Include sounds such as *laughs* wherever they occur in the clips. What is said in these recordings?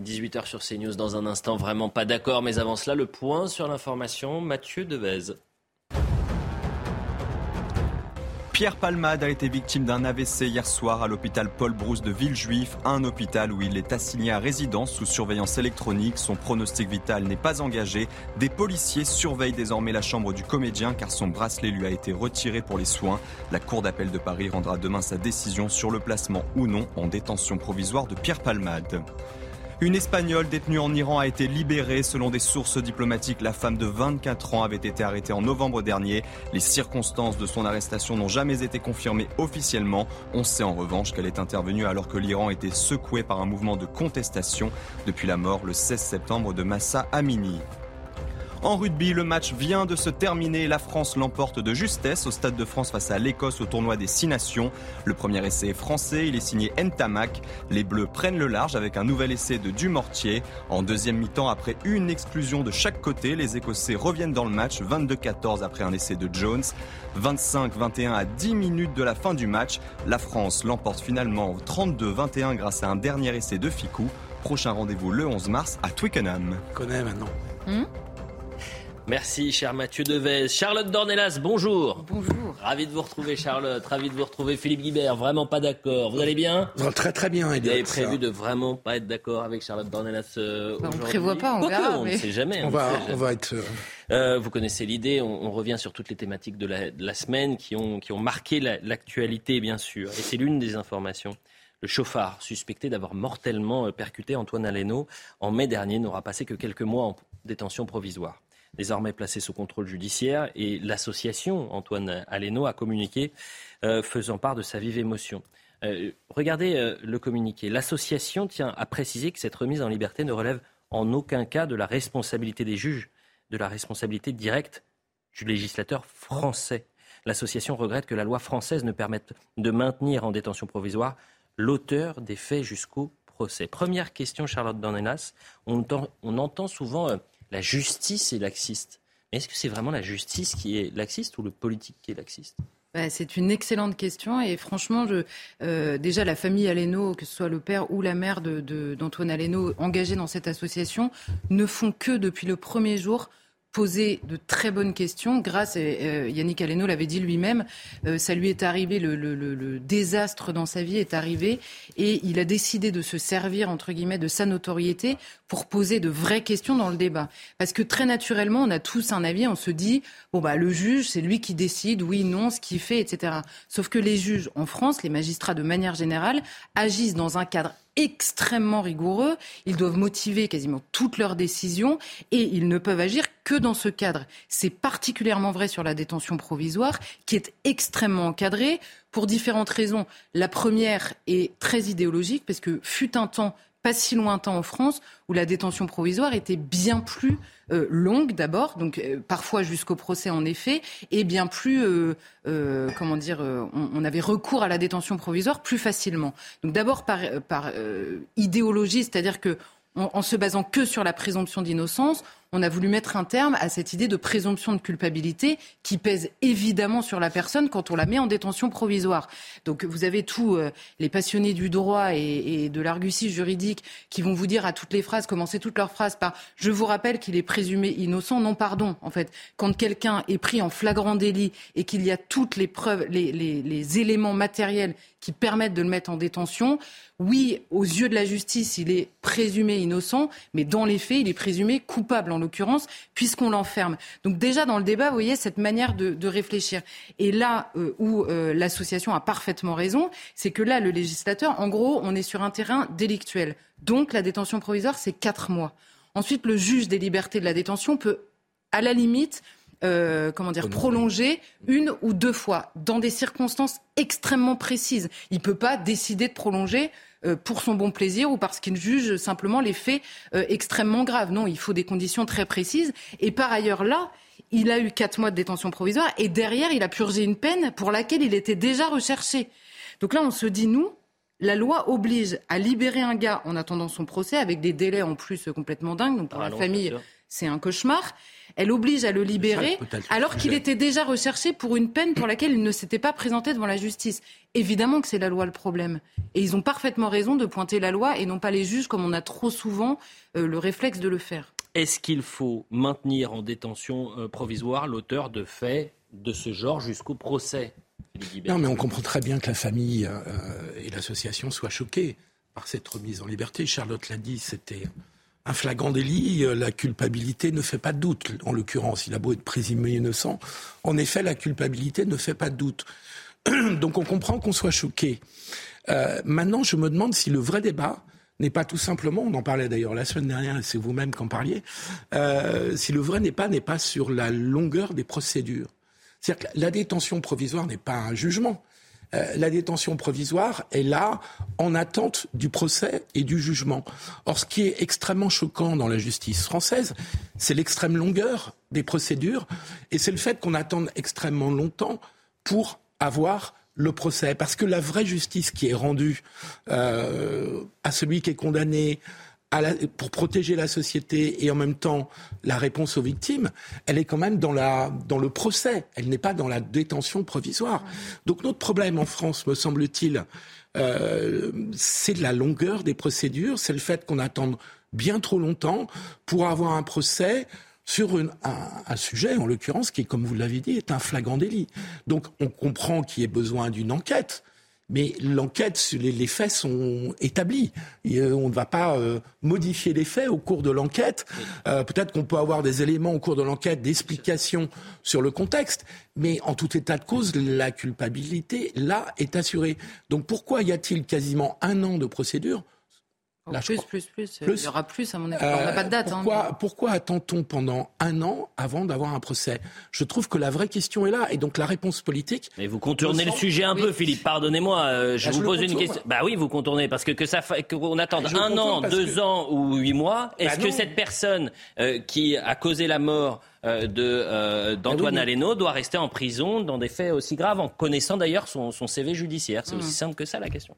18h sur CNews dans un instant, vraiment pas d'accord, mais avant cela, le point sur l'information, Mathieu Devez. Pierre Palmade a été victime d'un AVC hier soir à l'hôpital Paul Brousse de Villejuif, un hôpital où il est assigné à résidence sous surveillance électronique. Son pronostic vital n'est pas engagé. Des policiers surveillent désormais la chambre du comédien car son bracelet lui a été retiré pour les soins. La Cour d'appel de Paris rendra demain sa décision sur le placement ou non en détention provisoire de Pierre Palmade. Une Espagnole détenue en Iran a été libérée. Selon des sources diplomatiques, la femme de 24 ans avait été arrêtée en novembre dernier. Les circonstances de son arrestation n'ont jamais été confirmées officiellement. On sait en revanche qu'elle est intervenue alors que l'Iran était secoué par un mouvement de contestation depuis la mort le 16 septembre de Massa Amini. En rugby, le match vient de se terminer. La France l'emporte de justesse au Stade de France face à l'Écosse au tournoi des Six Nations. Le premier essai est français, il est signé Ntamak. Les Bleus prennent le large avec un nouvel essai de Dumortier. En deuxième mi-temps, après une exclusion de chaque côté, les Écossais reviennent dans le match 22-14 après un essai de Jones. 25-21 à 10 minutes de la fin du match. La France l'emporte finalement 32-21 grâce à un dernier essai de Ficou. Prochain rendez-vous le 11 mars à Twickenham. Connais maintenant. Hmm? Merci, cher Mathieu Devez. Charlotte Dornelas, bonjour. Bonjour. Ravi de vous retrouver, Charlotte. Ravi de vous retrouver, Philippe Guibert. Vraiment pas d'accord. Vous allez bien? Très, très bien, Vous avez prévu de vraiment pas être d'accord avec Charlotte Dornelas euh, bah, On ne prévoit pas, on verra. On ne sait jamais. On, va, on va être. Euh, euh, vous connaissez l'idée. On, revient sur toutes les thématiques de la, semaine qui ont, qui ont marqué l'actualité, bien sûr. Et c'est l'une des informations. Le chauffard, suspecté d'avoir mortellement percuté Antoine Aleno en mai dernier, n'aura passé que quelques mois en détention provisoire désormais placé sous contrôle judiciaire. Et l'association Antoine Aleno a communiqué euh, faisant part de sa vive émotion. Euh, regardez euh, le communiqué. L'association tient à préciser que cette remise en liberté ne relève en aucun cas de la responsabilité des juges, de la responsabilité directe du législateur français. L'association regrette que la loi française ne permette de maintenir en détention provisoire l'auteur des faits jusqu'au procès. Première question, Charlotte Dornelas. On, on entend souvent la justice est laxiste. Mais est-ce que c'est vraiment la justice qui est laxiste ou le politique qui est laxiste? Bah, c'est une excellente question et franchement, euh, déjà la famille Aleno, que ce soit le père ou la mère d'Antoine de, Aleno engagés dans cette association, ne font que depuis le premier jour poser de très bonnes questions. Grâce, euh, Yannick Aleno l'avait dit lui-même, euh, ça lui est arrivé, le, le, le, désastre dans sa vie est arrivé, et il a décidé de se servir, entre guillemets, de sa notoriété pour poser de vraies questions dans le débat. Parce que très naturellement, on a tous un avis, on se dit, bon bah le juge, c'est lui qui décide, oui, non, ce qu'il fait, etc. Sauf que les juges en France, les magistrats de manière générale, agissent dans un cadre extrêmement rigoureux. Ils doivent motiver quasiment toutes leurs décisions et ils ne peuvent agir que dans ce cadre. C'est particulièrement vrai sur la détention provisoire qui est extrêmement encadrée pour différentes raisons. La première est très idéologique parce que fut un temps pas si lointain en France où la détention provisoire était bien plus euh, longue d'abord, donc euh, parfois jusqu'au procès en effet, et bien plus, euh, comment dire, on, avait recours à la détention provisoire plus facilement. Donc d'abord par, par idéologie, c'est-à-dire que en, se basant que sur la présomption d'innocence, on a voulu mettre un terme à cette idée de présomption de culpabilité qui pèse évidemment sur la personne quand on la met en détention provisoire. Donc vous avez tous euh, les passionnés du droit et, de l'argutie juridique qui vont vous dire à toutes les phrases, commencer toutes leurs phrases par je vous rappelle qu'il est présumé innocent. Non, pardon. En fait, quand quelqu'un est pris en flagrant délit et qu'il y a toutes les preuves, les, les éléments matériels qui permettent de le mettre en détention, oui, aux yeux de la justice, il est présumé innocent, mais dans les faits, il est présumé coupable en l'occurrence, puisqu'on l'enferme. Donc déjà dans le débat, vous voyez cette manière de, réfléchir. Et là euh, où euh, l'association a parfaitement raison, c'est que là, le législateur, en gros, on est sur un terrain délictuel. Donc la détention provisoire, c'est quatre mois. Ensuite, le juge des libertés de la détention peut, à la limite, euh, comment dire, prolonger une ou deux fois dans des circonstances extrêmement précises. Il ne peut pas décider de prolonger pour son bon plaisir ou parce qu'il juge simplement les faits euh, extrêmement graves. Non, il faut des conditions très précises. Et par ailleurs, là, il a eu quatre mois de détention provisoire et derrière, il a purgé une peine pour laquelle il était déjà recherché. Donc là, on se dit, nous, la loi oblige à libérer un gars en attendant son procès avec des délais en plus complètement dingues. Donc pour ah la famille, c'est un cauchemar. Elle oblige à le libérer alors qu'il était déjà recherché pour une peine pour laquelle il ne s'était pas présenté devant la justice. Évidemment que c'est la loi le problème. Et ils ont parfaitement raison de pointer la loi et non pas les juges comme on a trop souvent euh, le réflexe de le faire. Est-ce qu'il faut maintenir en détention euh, provisoire l'auteur de faits de ce genre jusqu'au procès Non, mais on comprend très bien que la famille euh, et l'association soient choquées par cette remise en liberté. Charlotte l'a dit, c'était un flagrant délit, euh, la culpabilité ne fait pas de doute. En l'occurrence, il a beau être présumé innocent, en effet, la culpabilité ne fait pas de doute. *clears throat* Donc on comprend qu'on soit choqué. Euh, maintenant, je me demande si le vrai débat n'est pas tout simplement, on en parlait d'ailleurs la semaine dernière, et c'est vous-même qui en parliez, euh, si le vrai n'est pas n'est pas sur la longueur des procédures. C'est-à-dire que la détention provisoire n'est pas un jugement. Euh, la détention provisoire est là en attente du procès et du jugement. Or, ce qui est extrêmement choquant dans la justice française, c'est l'extrême longueur des procédures et c'est le fait qu'on attende extrêmement longtemps pour avoir le procès. Parce que la vraie justice qui est rendue euh, à celui qui est condamné, pour protéger la société et en même temps la réponse aux victimes, elle est quand même dans, le procès, elle n'est pas dans la détention provisoire. Donc notre problème en France, me semble-t-il, euh, c'est la longueur des procédures, c'est le fait qu'on attende bien trop longtemps pour avoir un procès sur un, un, sujet, en l'occurrence, qui, comme vous l'avez dit, est un flagrant délit. Donc on comprend qu'il y ait besoin d'une enquête mais l'enquête, les, faits sont établis. Euh, on ne va pas euh, modifier les faits au cours de l'enquête. Euh, peut-être qu'on peut avoir des éléments au cours de l'enquête d'explication sur le contexte, mais en tout état de cause, la culpabilité, là, est assurée. Donc pourquoi y a-t-il quasiment un an de procédure plus, plus, plus, Il y aura plus, à mon avis. on n'a pas de date. Euh, pourquoi, hein. pourquoi attend-on pendant un an avant d'avoir un procès? Je trouve que la vraie question est là. Et donc la réponse politique. Mais vous contournez le sujet un peu, Philippe. Pardonnez-moi. Euh, je bah, vous pose une question. Bah oui, vous contournez. Parce que, que ça qu'on attende un an, deux ans ou huit mois, bah est-ce que cette personne euh, qui a causé la mort de d'Antoine bah Aleno doit rester en prison dans des faits aussi graves, en connaissant d'ailleurs son, son CV judiciaire? C'est mmh. aussi simple que ça la question.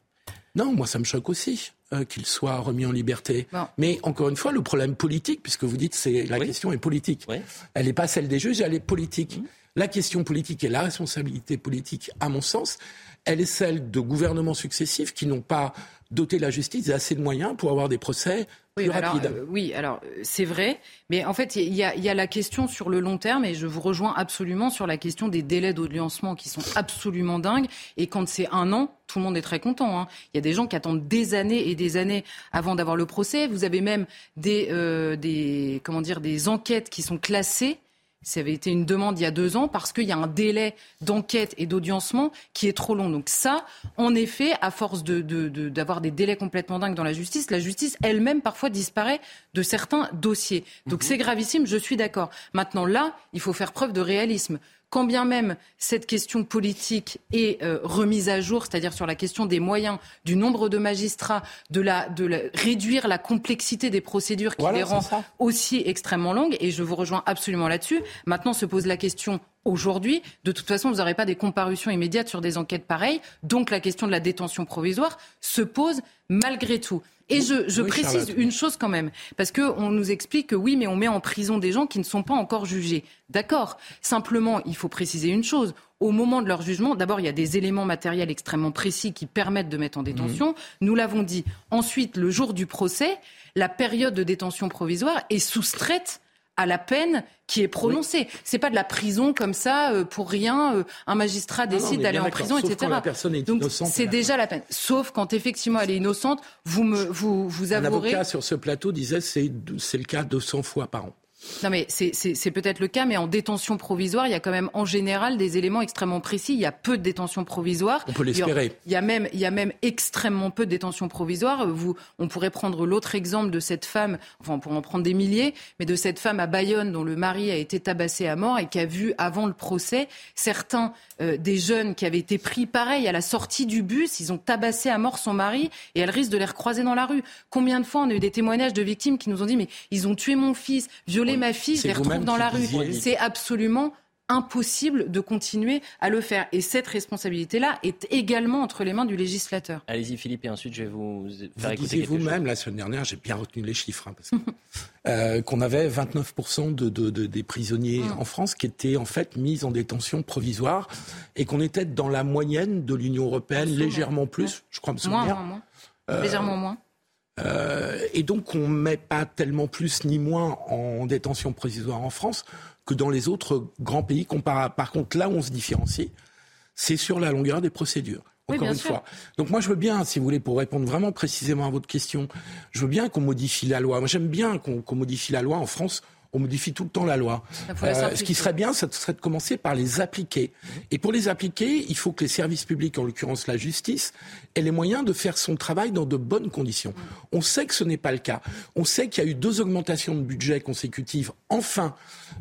Non, moi ça me choque aussi euh, qu'il soit remis en liberté. Mais encore une fois, le problème politique, puisque vous dites c'est la question est politique, elle n'est pas celle des juges, elle est politique. Mmh. La question politique et la responsabilité politique, à mon sens, elle est celle de gouvernements successifs qui n'ont pas doté la justice d'assez de moyens pour avoir des procès oui, alors, euh, oui, alors c'est vrai, mais en fait, il y, a, la question sur le long terme, et je vous rejoins absolument sur la question des délais d'audiencement qui sont absolument dingues. Et quand c'est un an, tout le monde est très content. Hein. Il y a des gens qui attendent des années et des années avant d'avoir le procès. Vous avez même des, euh, des, comment dire, des enquêtes qui sont classées ça avait été une demande il y a deux ans parce qu'il y a un délai d'enquête et d'audiencement qui est trop long. Donc ça, en effet, à force d'avoir des délais complètement dingues dans la justice, la justice elle-même parfois disparaît de certains dossiers. Donc mhm. c'est gravissime, je suis d'accord. Maintenant là, il faut faire preuve de réalisme quand bien même cette question politique est euh, remise à jour, c'est-à-dire sur la question des moyens, du nombre de magistrats, de, la, de réduire la complexité des procédures qui les rend aussi extrêmement longues, et je vous rejoins absolument là-dessus. Maintenant se pose la question aujourd'hui. De toute façon, vous n'aurez pas des comparutions immédiates sur des enquêtes pareilles. Donc la question de la détention provisoire se pose malgré tout. Et je, je précise une chose quand même, parce qu'on nous explique que oui, mais on met en prison des gens qui ne sont pas encore jugés. D'accord. Simplement, il faut préciser une chose. Au moment de leur jugement, d'abord, il y a des éléments matériels extrêmement précis qui permettent de mettre en détention. Mmh. Nous l'avons dit. Ensuite, le jour du procès, la période de détention provisoire est soustraite à la peine qui est prononcée. Ce C'est pas de la prison comme ça euh, pour rien. Euh, un magistrat décide d'aller en prison, etc. Donc c'est déjà la peine. Sauf quand effectivement elle est innocente. Vous me vous vous avouerez. Un avocat sur ce plateau disait c'est c'est le cas 200 fois par an. Non, mais c'est peut-être le cas, mais en détention provisoire, il y a quand même en général des éléments extrêmement précis. Il y a peu de détention provisoire. On peut l'espérer. Il y a même, il y a même extrêmement peu de détention provisoire. Vous, on pourrait prendre l'autre exemple de cette femme, enfin, on pourrait en prendre des milliers, mais de cette femme à Bayonne dont le mari a été tabassé à mort et qui a vu avant le procès certains euh, des jeunes qui avaient été pris pareil à la sortie du bus, ils ont tabassé à mort son mari et elle risque de les recroiser dans la rue. Combien de fois on a eu des témoignages de victimes qui nous ont dit mais ils ont tué mon fils, violé ma fille, je les retrouve dans la rue. C'est absolument impossible de continuer à le faire. Et cette responsabilité-là est également entre les mains du législateur. Allez-y Philippe, et ensuite je vais vous faire vous écouter vous-même la semaine dernière, j'ai bien retenu les chiffres, hein, *laughs* euh, qu'on avait 29% de, de, des prisonniers mm. en France qui étaient en fait mis en détention provisoire et qu'on était dans la moyenne de l'Union européenne, légèrement plus, je crois me souvenir. Moins, moins, moins. légèrement moins. Euh, et donc on met pas tellement plus ni moins en détention provisoire en France que dans les autres grands pays. Par contre, là où on se différencie, c'est sur la longueur des procédures. Encore une fois. Donc moi je veux bien, si vous voulez, pour répondre vraiment précisément à votre question, je veux bien qu'on modifie la loi. Moi j'aime bien qu'on modifie la loi en France on modifie tout le temps la loi. Euh, ce qui serait bien, ce serait de commencer par les appliquer. Et pour les appliquer, il faut que les services publics, en l'occurrence la justice, aient les moyens de faire son travail dans de bonnes conditions. On sait que ce n'est pas le cas. On sait qu'il y a eu deux augmentations de budget consécutives, enfin,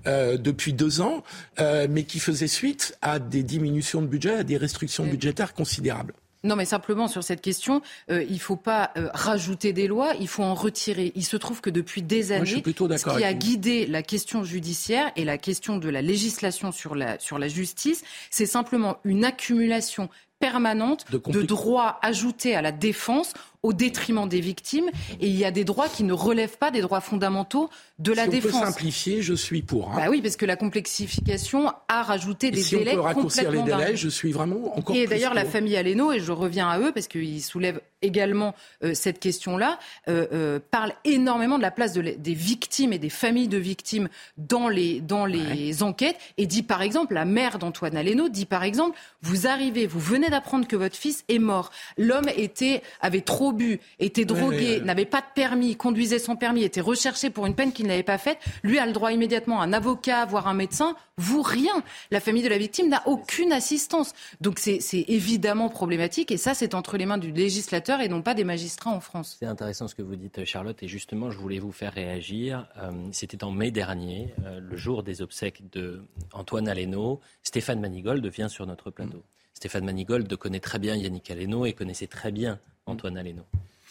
euh, depuis deux ans, euh, mais qui faisaient suite à des diminutions de budget, à des restrictions budgétaires considérables. Non, mais simplement sur cette question, euh, il ne faut pas euh, rajouter des lois, il faut en retirer. Il se trouve que depuis des années, ce qui a guidé la question judiciaire et la question de la législation sur la, sur la justice, c'est simplement une accumulation permanente de, de droits ajoutés à la défense au détriment des victimes. Et il y a des droits qui ne relèvent pas des droits fondamentaux de la défense. On peut simplifier, je suis pour. Hein. Bah oui, parce que la complexification a rajouté des si délais. On peut raccourcir les délais, je suis vraiment encore. Et d'ailleurs, la famille Aleno, et je reviens à eux parce qu'ils soulèvent également euh, cette question-là, euh, euh, parle énormément de la place de des victimes et des familles de victimes dans les, dans les enquêtes et dit par exemple, la mère d'Antoine Aleno dit par exemple, vous arrivez, vous venez d'apprendre que votre fils est mort. L'homme était, avait trop bu, était drogué, n'avait pas de permis, conduisait sans permis, était recherché pour une peine qu'il n'avait pas faite. Lui a le droit immédiatement à un avocat, voire un médecin. Vous, rien. La famille de la victime n'a aucune assistance. Donc c'est évidemment problématique et ça, c'est entre les mains du législateur et non pas des magistrats en France. C'est intéressant ce que vous dites, Charlotte, et justement, je voulais vous faire réagir. Euh, c'était en mai dernier, euh, le jour des obsèques de Antoine Aleno. Stéphane Manigold vient sur notre plateau. Stéphane Manigold connaît très bien Yannick Aleno et connaissait très bien Antoine Aleno.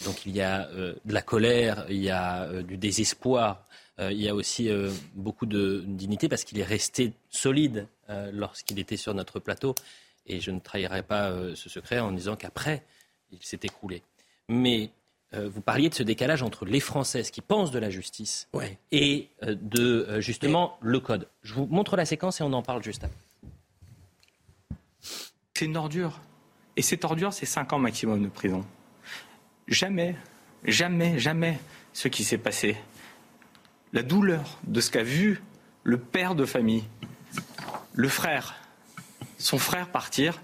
Donc il y a euh, de la colère, il y a euh, du désespoir, euh, il y a aussi beaucoup de dignité parce qu'il est resté solide lorsqu'il était sur notre plateau. Et je ne trahirai pas ce secret en disant qu'après, il s'est écroulé. Mais vous parliez de ce décalage entre les Françaises qui pensent de la justice et de justement le code. Je vous montre la séquence et on en parle juste après. C'est une ordure. Et cette ordure, c'est 5 ans maximum de prison. Jamais, jamais, jamais ce qui s'est passé. La douleur de ce qu'a vu le père de famille, le frère, son frère partir,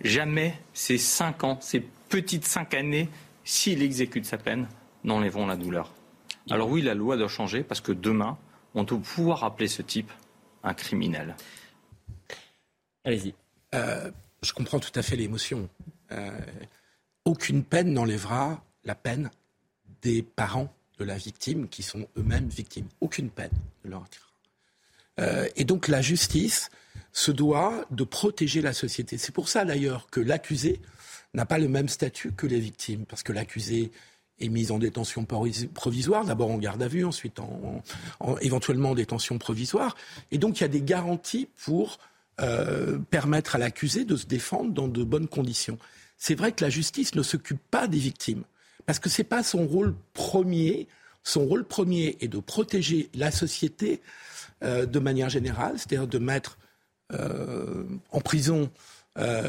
jamais ces cinq ans, ces petites cinq années, s'il exécute sa peine, n'enlèveront la douleur. Alors oui, la loi doit changer parce que demain, on doit pouvoir appeler ce type un criminel. Allez-y. Euh, je comprends tout à fait l'émotion. Euh, aucune peine n'enlèvera la peine des parents de la victime qui sont eux-mêmes victimes. Aucune peine ne leur. Euh, et donc la justice se doit de protéger la société. C'est pour ça d'ailleurs que l'accusé n'a pas le même statut que les victimes, parce que l'accusé est mis en détention provisoire, d'abord en garde à vue, ensuite en, éventuellement en détention provisoire. Et donc il y a des garanties pour euh, permettre à l'accusé de se défendre dans de bonnes conditions c'est vrai que la justice ne s'occupe pas des victimes, parce que ce n'est pas son rôle premier. Son rôle premier est de protéger la société euh, de manière générale, c'est-à-dire de mettre euh, en prison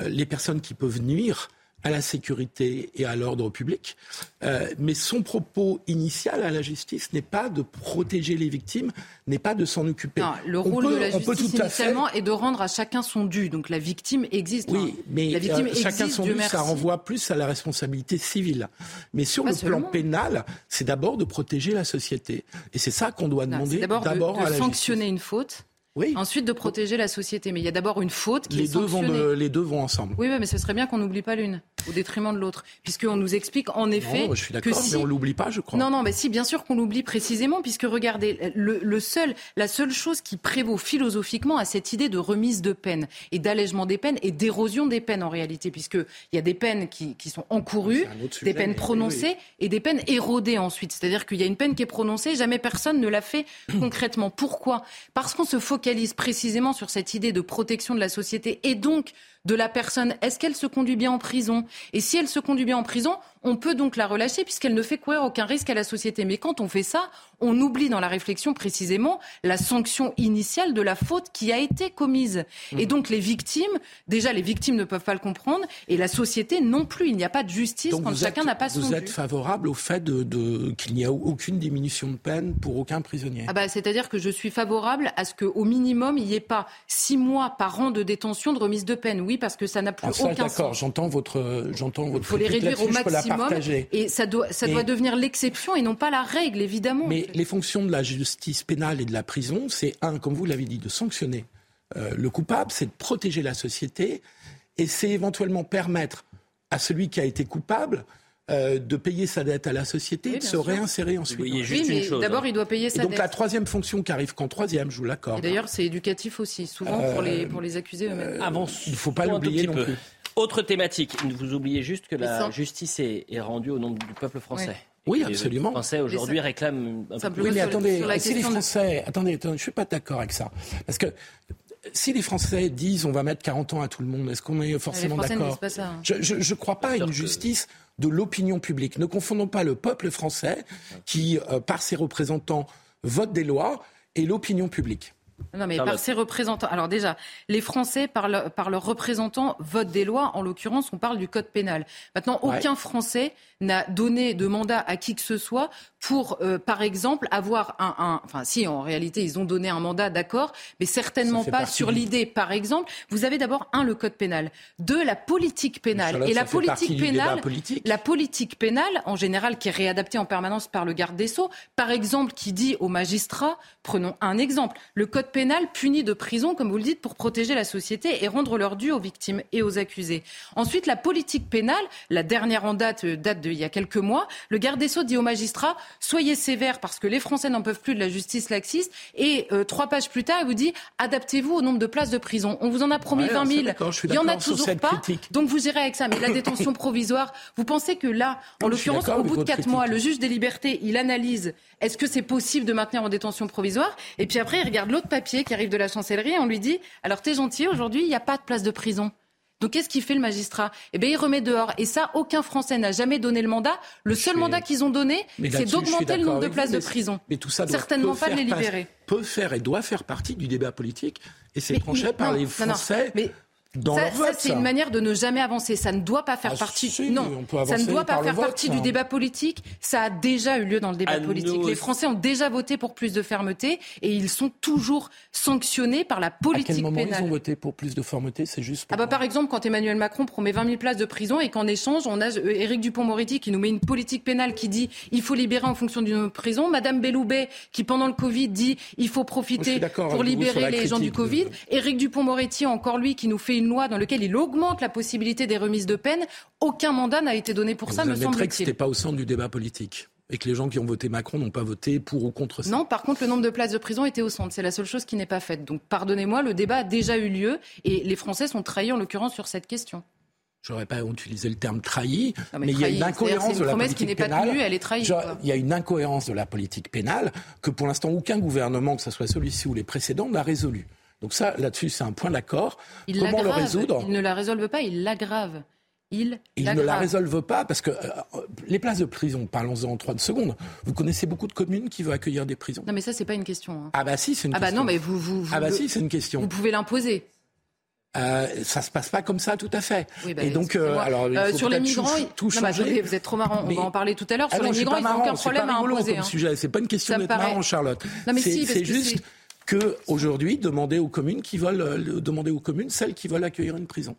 les personnes qui peuvent nuire à la sécurité et à l'ordre public. Euh, mais son propos initial à la justice n'est pas de protéger les victimes, n'est pas de s'en occuper. Non, le rôle de la justice initialement est de rendre à chacun son dû. Donc la victime existe. Oui, mais la victime euh, chacun son dû, ça renvoie plus à la responsabilité civile. Mais sur le plan pénal, c'est d'abord de protéger la société. Et c'est ça qu'on doit demander d'abord à la sanctionner une faute oui. Ensuite, de protéger la société. Mais il y a d'abord une faute qui les est deux vont Les deux vont ensemble. Oui, mais ce serait bien qu'on n'oublie pas l'une. Au détriment de l'autre. Puisqu'on nous explique en effet. je suis d'accord, mais on l'oublie pas, je crois. Non, non, mais si, bien sûr qu'on l'oublie précisément, puisque regardez, le, seul, la seule chose qui prévaut philosophiquement à cette idée de remise de peine et d'allègement des peines et d'érosion des peines en réalité, puisqu'il y a des peines qui, sont encourues, des peines prononcées et des peines érodées ensuite. C'est-à-dire qu'il y a une peine qui est prononcée, jamais personne ne l'a fait *clears throat* concrètement. Pourquoi? Parce qu'on se focalise précisément sur cette idée de protection de la société et donc de la personne. Est-ce qu'elle se conduit bien en prison? Et si elle se conduit bien en prison, on peut donc la relâcher puisqu'elle ne fait courir aucun risque à la société. Mais quand on fait ça, on oublie dans la réflexion précisément la sanction initiale de la faute qui a été commise. Et mmh. donc les victimes, déjà les victimes ne peuvent pas le comprendre et la société non plus. Il n'y a pas de justice quand chacun n'a pas son Vous êtes favorable au fait de, qu'il n'y a aucune diminution de peine pour aucun prisonnier? Ah bah, C'est-à-dire que je suis favorable à ce qu'au minimum, il n'y ait pas six mois par an de détention de remise de peine. Oui, parce que ça n'a plus ah, aucun sens. D'accord, j'entends votre, j'entends votre. Il faut les réduire au maximum. Et ça doit, ça doit devenir l'exception et non pas la règle, évidemment. Mais les fonctions de la justice pénale et de la prison, c'est un, comme vous l'avez dit, de sanctionner euh, le coupable, c'est de protéger la société, et c'est éventuellement permettre à celui qui a été coupable euh, de payer sa dette à la société, de se réinsérer ensuite. Oui, mais d'abord, il doit payer sa et donc la troisième fonction qui arrive qu'en troisième, je vous l'accorde. D'ailleurs, c'est éducatif aussi, souvent pour, les, pour les accusés eux-mêmes. il ne faut pas l'oublier non plus. Autre thématique, vous oubliez juste que la justice est, rendue au nom du peuple français. Oui, absolument. Les Français aujourd'hui réclament un peu Oui, mais attendez, si les Français, attendez, attendez, je suis pas d'accord avec ça, parce que si les Français disent on va mettre 40 ans à tout le monde, est-ce qu'on est forcément d'accord hein. Je ne crois pas à une justice de l'opinion publique. Ne confondons pas le peuple français qui, euh, par ses représentants, vote des lois et l'opinion publique. Non, mais par ses représentants. Alors déjà, les Français, par, par leurs représentants, votent des lois. En l'occurrence, on parle du code pénal. Maintenant, aucun Français n'a donné de mandat à qui que ce soit pour, euh, par exemple, avoir un, un, Enfin, si, en réalité, ils ont donné un mandat, d'accord, mais certainement pas sur l'idée. Par exemple, vous avez d'abord, un, le code pénal. Deux, la politique pénale. Et la politique pénale, la politique pénale, en général, qui est réadaptée en permanence par le garde des Sceaux, par exemple, qui dit aux magistrats, prenons un exemple, le code pénal punit de prison, comme vous le dites, pour protéger la société et rendre leur dû aux victimes et aux accusés. Ensuite, la politique pénale, la dernière en date, euh, date d'il y a quelques mois, le garde des Sceaux dit aux magistrats, soyez sévères parce que les Français n'en peuvent plus de la justice laxiste. Et euh, trois pages plus tard, il vous dit, adaptez-vous au nombre de places de prison. On vous en a promis 20 000. Il n'y en a toujours pas. Donc vous irez avec ça. Mais la *coughs* détention provisoire, vous pensez que là, en l'occurrence, au bout de quatre mois, le juge des libertés, il analyse est-ce que c'est possible de maintenir en détention provisoire? Et puis après, il regarde l'autre papier qui arrive de la chancellerie et on lui dit alors t'es gentil, aujourd'hui, il n'y a pas de place de prison. Donc qu'est-ce qu'il fait le magistrat? Eh bien, il remet dehors. Et ça, aucun Français n'a jamais donné le mandat. Le seul mandat qu'ils ont donné, c'est d'augmenter le nombre de places de prison. Mais tout ça certainement pas de les libérer. Peut faire et doit faire partie du débat politique. Et c'est tranché par les Français ça, c'est une manière de ne jamais avancer. Ça ne doit pas faire ah, partie. non, ça ne doit pas faire partie du débat politique. Ça a déjà eu lieu dans le débat politique. Les Français ont déjà voté pour plus de fermeté et ils sont toujours sanctionnés par la politique pénale. À quel moment ils ont voté pour plus de fermeté? C'est juste. ah bah, par exemple, quand Emmanuel Macron promet 20 000 places de prison et qu'en échange, on a euh, Éric Dupont-Moretti qui nous met une politique pénale qui dit il faut libérer en fonction d'une prison. Madame Belloubet qui pendant le Covid dit il faut profiter pour libérer les gens du Covid. Éric Dupont-Moretti encore lui qui nous fait une loi dans lequel il augmente la possibilité des remises de peine. Aucun mandat n'a été donné pour ça, me semble-t-il. que ce n'était pas au centre du débat politique et que les gens qui ont voté Macron n'ont pas voté pour ou contre ça. Non, par contre, le nombre de places de prison était au centre. C'est la seule chose qui n'est pas faite. Donc, pardonnez-moi, le débat a déjà eu lieu et les Français sont trahis en l'occurrence sur cette question. Je n'aurais pas utilisé le terme trahi, mais, il y a une incohérence de la politique pénale. elle est trahie, il y a une incohérence de la politique pénale que pour l'instant aucun gouvernement, que ce soit celui-ci ou les précédents, n'a résolu. Donc ça, là-dessus, c'est un point d'accord. Comment le résoudre Il ne la résolve pas, il l'aggrave. Il, il ne la résolve pas parce que euh, les places de prison, parlons-en en trois secondes. Vous connaissez beaucoup de communes qui veulent accueillir des prisons. Non, mais ça, c'est pas une question. Hein. Ah bah si, c'est une question. Ah bah non, mais vous, vous, ah bah si, c'est une question. Vous pouvez l'imposer. Euh, ça se passe pas comme ça tout à fait. Oui, bah, et donc, euh, alors, il euh, faut sur les migrants, tout, non, bah, vous êtes trop marrant. On va en parler tout à l'heure. Ah sur les migrants, ils n'ont aucun problème à imposer. Hein. C'est pas une question d'être marrant, Charlotte. C'est juste que aujourd'hui demander aux communes qui euh, demander aux communes celles qui veulent accueillir une prison.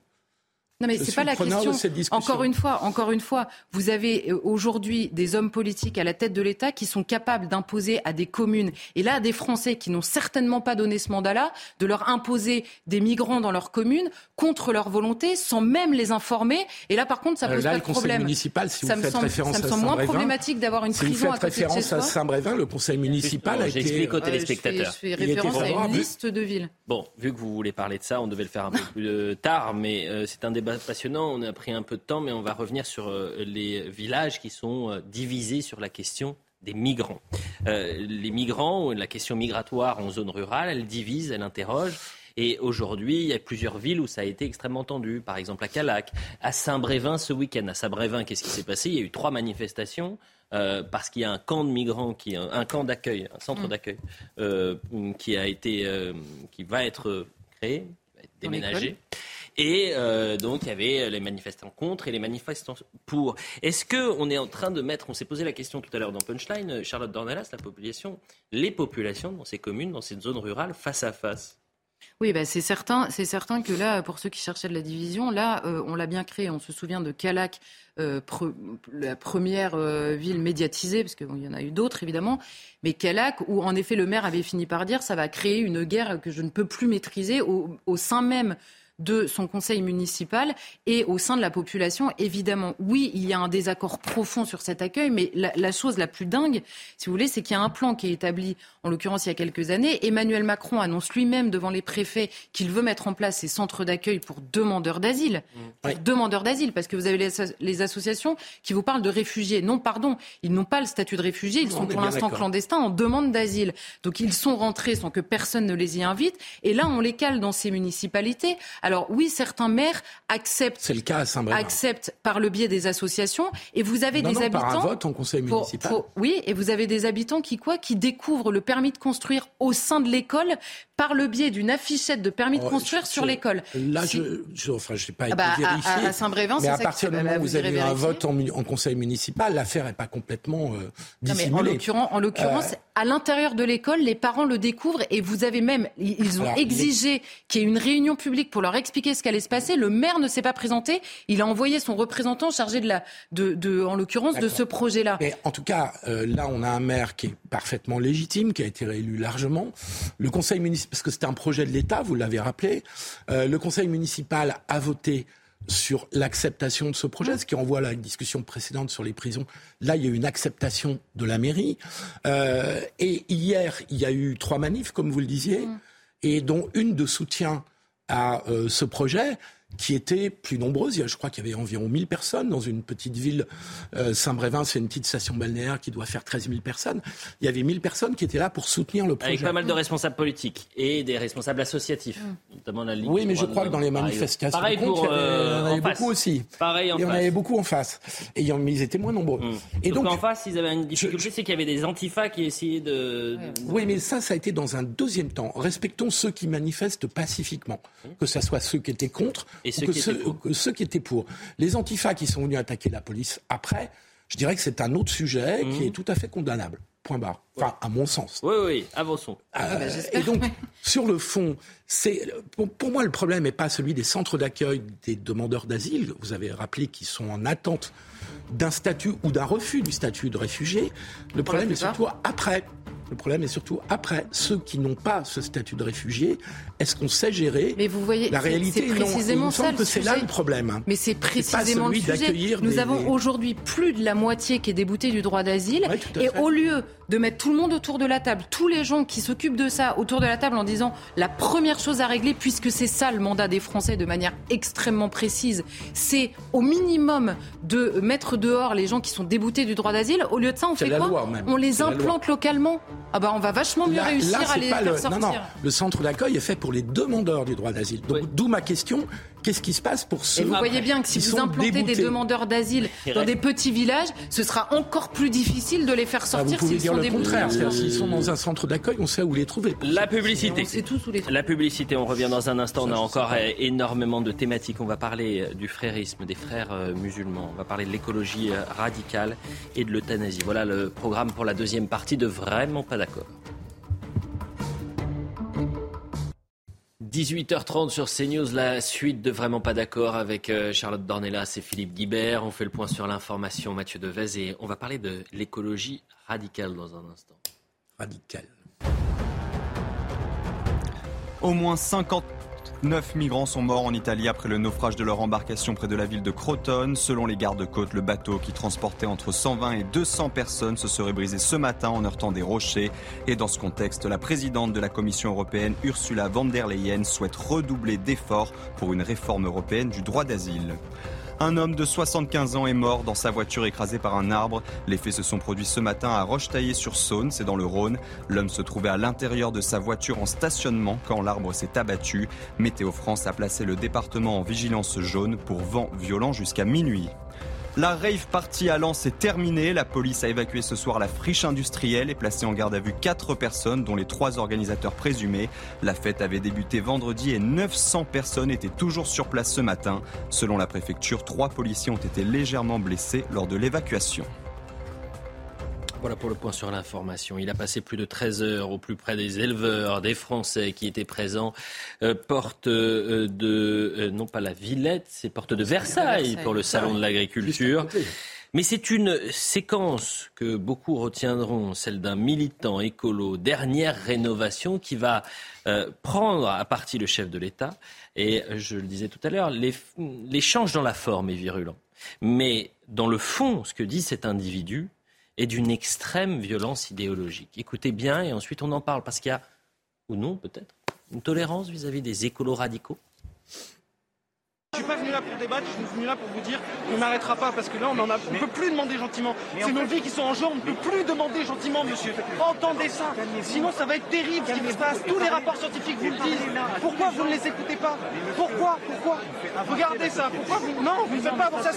Non mais c'est pas la question. Encore une fois, encore une fois, vous avez euh, aujourd'hui des hommes politiques à la tête de l'État qui sont capables d'imposer à des communes et là des Français qui n'ont certainement pas donné ce mandat-là de leur imposer des migrants dans leur commune contre leur volonté sans même les informer. Et là par contre ça euh, pose pas de problème. Municipal, si ça vous faites semble, référence ça me semble moins problématique d'avoir une si prison vous faites référence à Saint-Brévin, le conseil municipal a été. J'explique aux téléspectateurs. Je fais, référence à une liste de villes. Bon, vu que vous voulez parler de ça, on devait le faire un peu *laughs* plus tard, mais euh, c'est un débat passionnant. On a pris un peu de temps, mais on va revenir sur euh, les villages qui sont euh, divisés sur la question des migrants. les migrants, la question migratoire en zone rurale, elle divise, elle interroge. Et aujourd'hui, il y a plusieurs villes où ça a été extrêmement tendu. Par exemple, à Calac, à Saint-Brévin ce week-end. À Saint-Brévin, qu'est-ce qui s'est passé? Il y a eu trois manifestations. parce qu'il y a un camp de migrants, qui, un, camp d'accueil, un centre mm. d'accueil, qui a été, qui va être créé, va être déménagé. Et euh, donc, il y avait les manifestants contre et les manifestants pour. Est-ce qu'on est en train de mettre, on s'est posé la question tout à l'heure dans Punchline, Charlotte Dornelas, la population, les populations dans ces communes, dans ces zones rurales, face à face? Oui, bah c'est certain, c'est certain que là, pour ceux qui cherchaient de la division, là, euh, on l'a bien créé. On se souvient de Calac, euh, la première ville médiatisée, parce qu'il y en a eu d'autres évidemment, mais Calac, où en effet le maire avait fini par dire, ça va créer une guerre que je ne peux plus maîtriser au sein même de son conseil municipal et au sein de la population. Évidemment, oui, il y a un désaccord profond sur cet accueil, mais la, chose la plus dingue, si vous voulez, c'est qu'il y a un plan qui est établi, en l'occurrence il y a quelques années. Emmanuel Macron annonce lui-même devant les préfets qu'il veut mettre en place ces centres d'accueil pour demandeurs d'asile. Pour demandeurs d'asile, parce que vous avez les, associations qui vous parlent de réfugiés. Non, pardon, ils n'ont pas le statut de réfugiés, ils sont pour l'instant clandestins en demande d'asile. Donc ils sont rentrés sans que personne ne les y invite. Et là, on les cale dans ces municipalités. Alors oui, certains maires acceptent. C'est le cas à saint Acceptent par le biais des associations. Et vous avez des habitants. Par un vote en conseil municipal. oui, et vous avez des habitants qui quoi? Qui découvrent le permis de construire au sein de l'école par le biais d'une affichette de permis de oh, construire sur l'école. Là, je, je, enfin, je n'ai pas ah bah, vérifié. À, Saint-Brévin, mais à partir du moment où vous, avez un vote en, conseil municipal, l'affaire n'est pas complètement euh, dissimulée. en l'occurrence, en l'occurrence, euh, à l'intérieur de l'école, les parents le découvrent et vous avez même, ils ont exigé qu'il y ait une réunion publique pour leur expliquer ce qu'allait se passer. Le maire ne s'est pas présenté. Il a envoyé son représentant chargé de la, de, de en l'occurrence, de ce projet-là. Mais en tout cas, euh, là, on a un maire qui est parfaitement légitime, qui a été réélu largement. Le conseil municipal, parce que c'était un projet de l'État, vous l'avez rappelé, euh, le conseil municipal a voté sur l'acceptation de ce projet, ce qui renvoie à la discussion précédente sur les prisons. Là, il y a eu une acceptation de la mairie. Euh, et hier, il y a eu trois manifs, comme vous le disiez, mm. et dont une de soutien à euh, ce projet qui étaient plus nombreuses. Je crois qu'il y avait environ 1000 personnes dans une petite ville. Euh, Saint-Brévin, c'est une petite station balnéaire qui doit faire 13 000 personnes. Il y avait 1000 personnes qui étaient là pour soutenir le projet. Avec pas mal de responsables politiques et des responsables associatifs, mmh. notamment la Ligue. Oui, mais je crois que dans les manifestations, pareil pour, il y, en avait beaucoup aussi. Pareil en il y en avait beaucoup en face. Et ils étaient moins nombreux. Mmh. Et donc, en face, ils avaient une difficulté, c'est qu'il y avait des antifas qui essayaient de... Oui, mais ça, ça a été dans un deuxième temps. Respectons ceux qui manifestent pacifiquement, mmh. que ce soit ceux qui étaient contre et ceux que qui ceux, ceux qui étaient pour. Les antifas qui sont venus attaquer la police après, je dirais que c'est un autre sujet qui mhm. est tout à fait condamnable. Point barre. Enfin, à mon sens. Oui, oui, avançons. Euh, ah bah, et donc, *laughs* sur le fond, c'est pour, moi le problème n'est pas celui des centres d'accueil des demandeurs d'asile. Vous avez rappelé qu'ils sont en attente d'un statut ou d'un refus du statut de réfugié. Le problème est surtout après. Le problème est surtout après ceux qui n'ont pas ce statut de réfugié. Est-ce qu'on sait gérer Mais vous voyez, la réalité? c'est précisément ça, que c'est là le problème. Mais c'est précisément le sujet. Nous avons aujourd'hui plus de la moitié qui est déboutée du droit d'asile, et au lieu de mettre tout le monde autour de la table, tous les gens qui s'occupent de ça autour de la table en disant la première chose à régler, puisque c'est ça le mandat des Français de manière extrêmement précise, c'est au minimum de mettre dehors les gens qui sont déboutés du droit d'asile. Au lieu de ça, on fait quoi On les implante localement. Ah bah on va vachement mieux réussir à les faire le, sortir. Non, non, le centre d'accueil est fait pour les demandeurs du droit d'asile. D'où ma question Qu'est-ce qui se passe pour ceux Et vous voyez bien que si vous implantez des demandeurs d'asile dans des petits villages, ce sera encore plus difficile de les faire sortir. Ah, vous pouvez dire le contraire. S'ils sont dans un centre d'accueil, on sait où les trouver. La publicité. La publicité, on revient dans un instant. On a encore énormément de thématiques. On va parler euh, du frérisme, des frères euh, musulmans. On va parler de l'écologie euh, radicale et de l'euthanasie. Voilà le programme pour la deuxième partie de Vraiment pas d'accord. 18h30 sur CNews, la suite de Vraiment pas d'accord avec euh, Charlotte Dornelas et Philippe Guibert. On fait le point sur l'information, Mathieu Devez, et on va parler de l'écologie radicale dans un instant. Radicale. Au moins 50 Neuf migrants sont morts en Italie après le naufrage de leur embarcation près de la ville de Crotone. Selon les gardes-côtes, le bateau qui transportait entre 120 et 200 personnes se serait brisé ce matin en heurtant des rochers. Et dans ce contexte, la présidente de la Commission européenne, Ursula von der Leyen, souhaite redoubler d'efforts pour une réforme européenne du droit d'asile. Un homme de 75 ans est mort dans sa voiture écrasée par un arbre. Les faits se sont produits ce matin à Rochetaillé-sur-Saône, c'est dans le Rhône. L'homme se trouvait à l'intérieur de sa voiture en stationnement quand l'arbre s'est abattu. Météo France a placé le département en vigilance jaune pour vent violent jusqu'à minuit. La rave party à Lens est terminée. La police a évacué ce soir la friche industrielle et placé en garde à vue quatre personnes, dont les trois organisateurs présumés. La fête avait débuté vendredi et 900 personnes étaient toujours sur place ce matin. Selon la préfecture, trois policiers ont été légèrement blessés lors de l'évacuation. Voilà pour le point sur l'information. Il a passé plus de 13 heures au plus près des éleveurs, des Français qui étaient présents. Euh, porte euh, de, euh, non pas la Villette, c'est porte de Versailles pour le Salon de l'Agriculture. Mais c'est une séquence que beaucoup retiendront, celle d'un militant écolo, dernière rénovation, qui va prendre à partie le chef de l'État. Et je le disais tout à l'heure, l'échange dans la forme est virulent. Mais dans le fond, ce que dit cet individu, et d'une extrême violence idéologique. Écoutez bien et ensuite on en parle parce qu'il y a, ou non peut-être, une tolérance vis-à-vis des écolos radicaux pas venu là pour débattre, je suis venu là pour vous dire qu'on n'arrêtera pas parce que là on en a, on peut plus demander gentiment. C'est nos vies qui sont en jeu, on ne peut plus demander gentiment, monsieur. Entendez ça, sinon ça va être terrible ce qui se passe. Tous les rapports scientifiques vous le disent. Pourquoi vous ne les écoutez pas Pourquoi Pourquoi Regardez ça. Pourquoi vous Non, vous ne faites pas pour ça.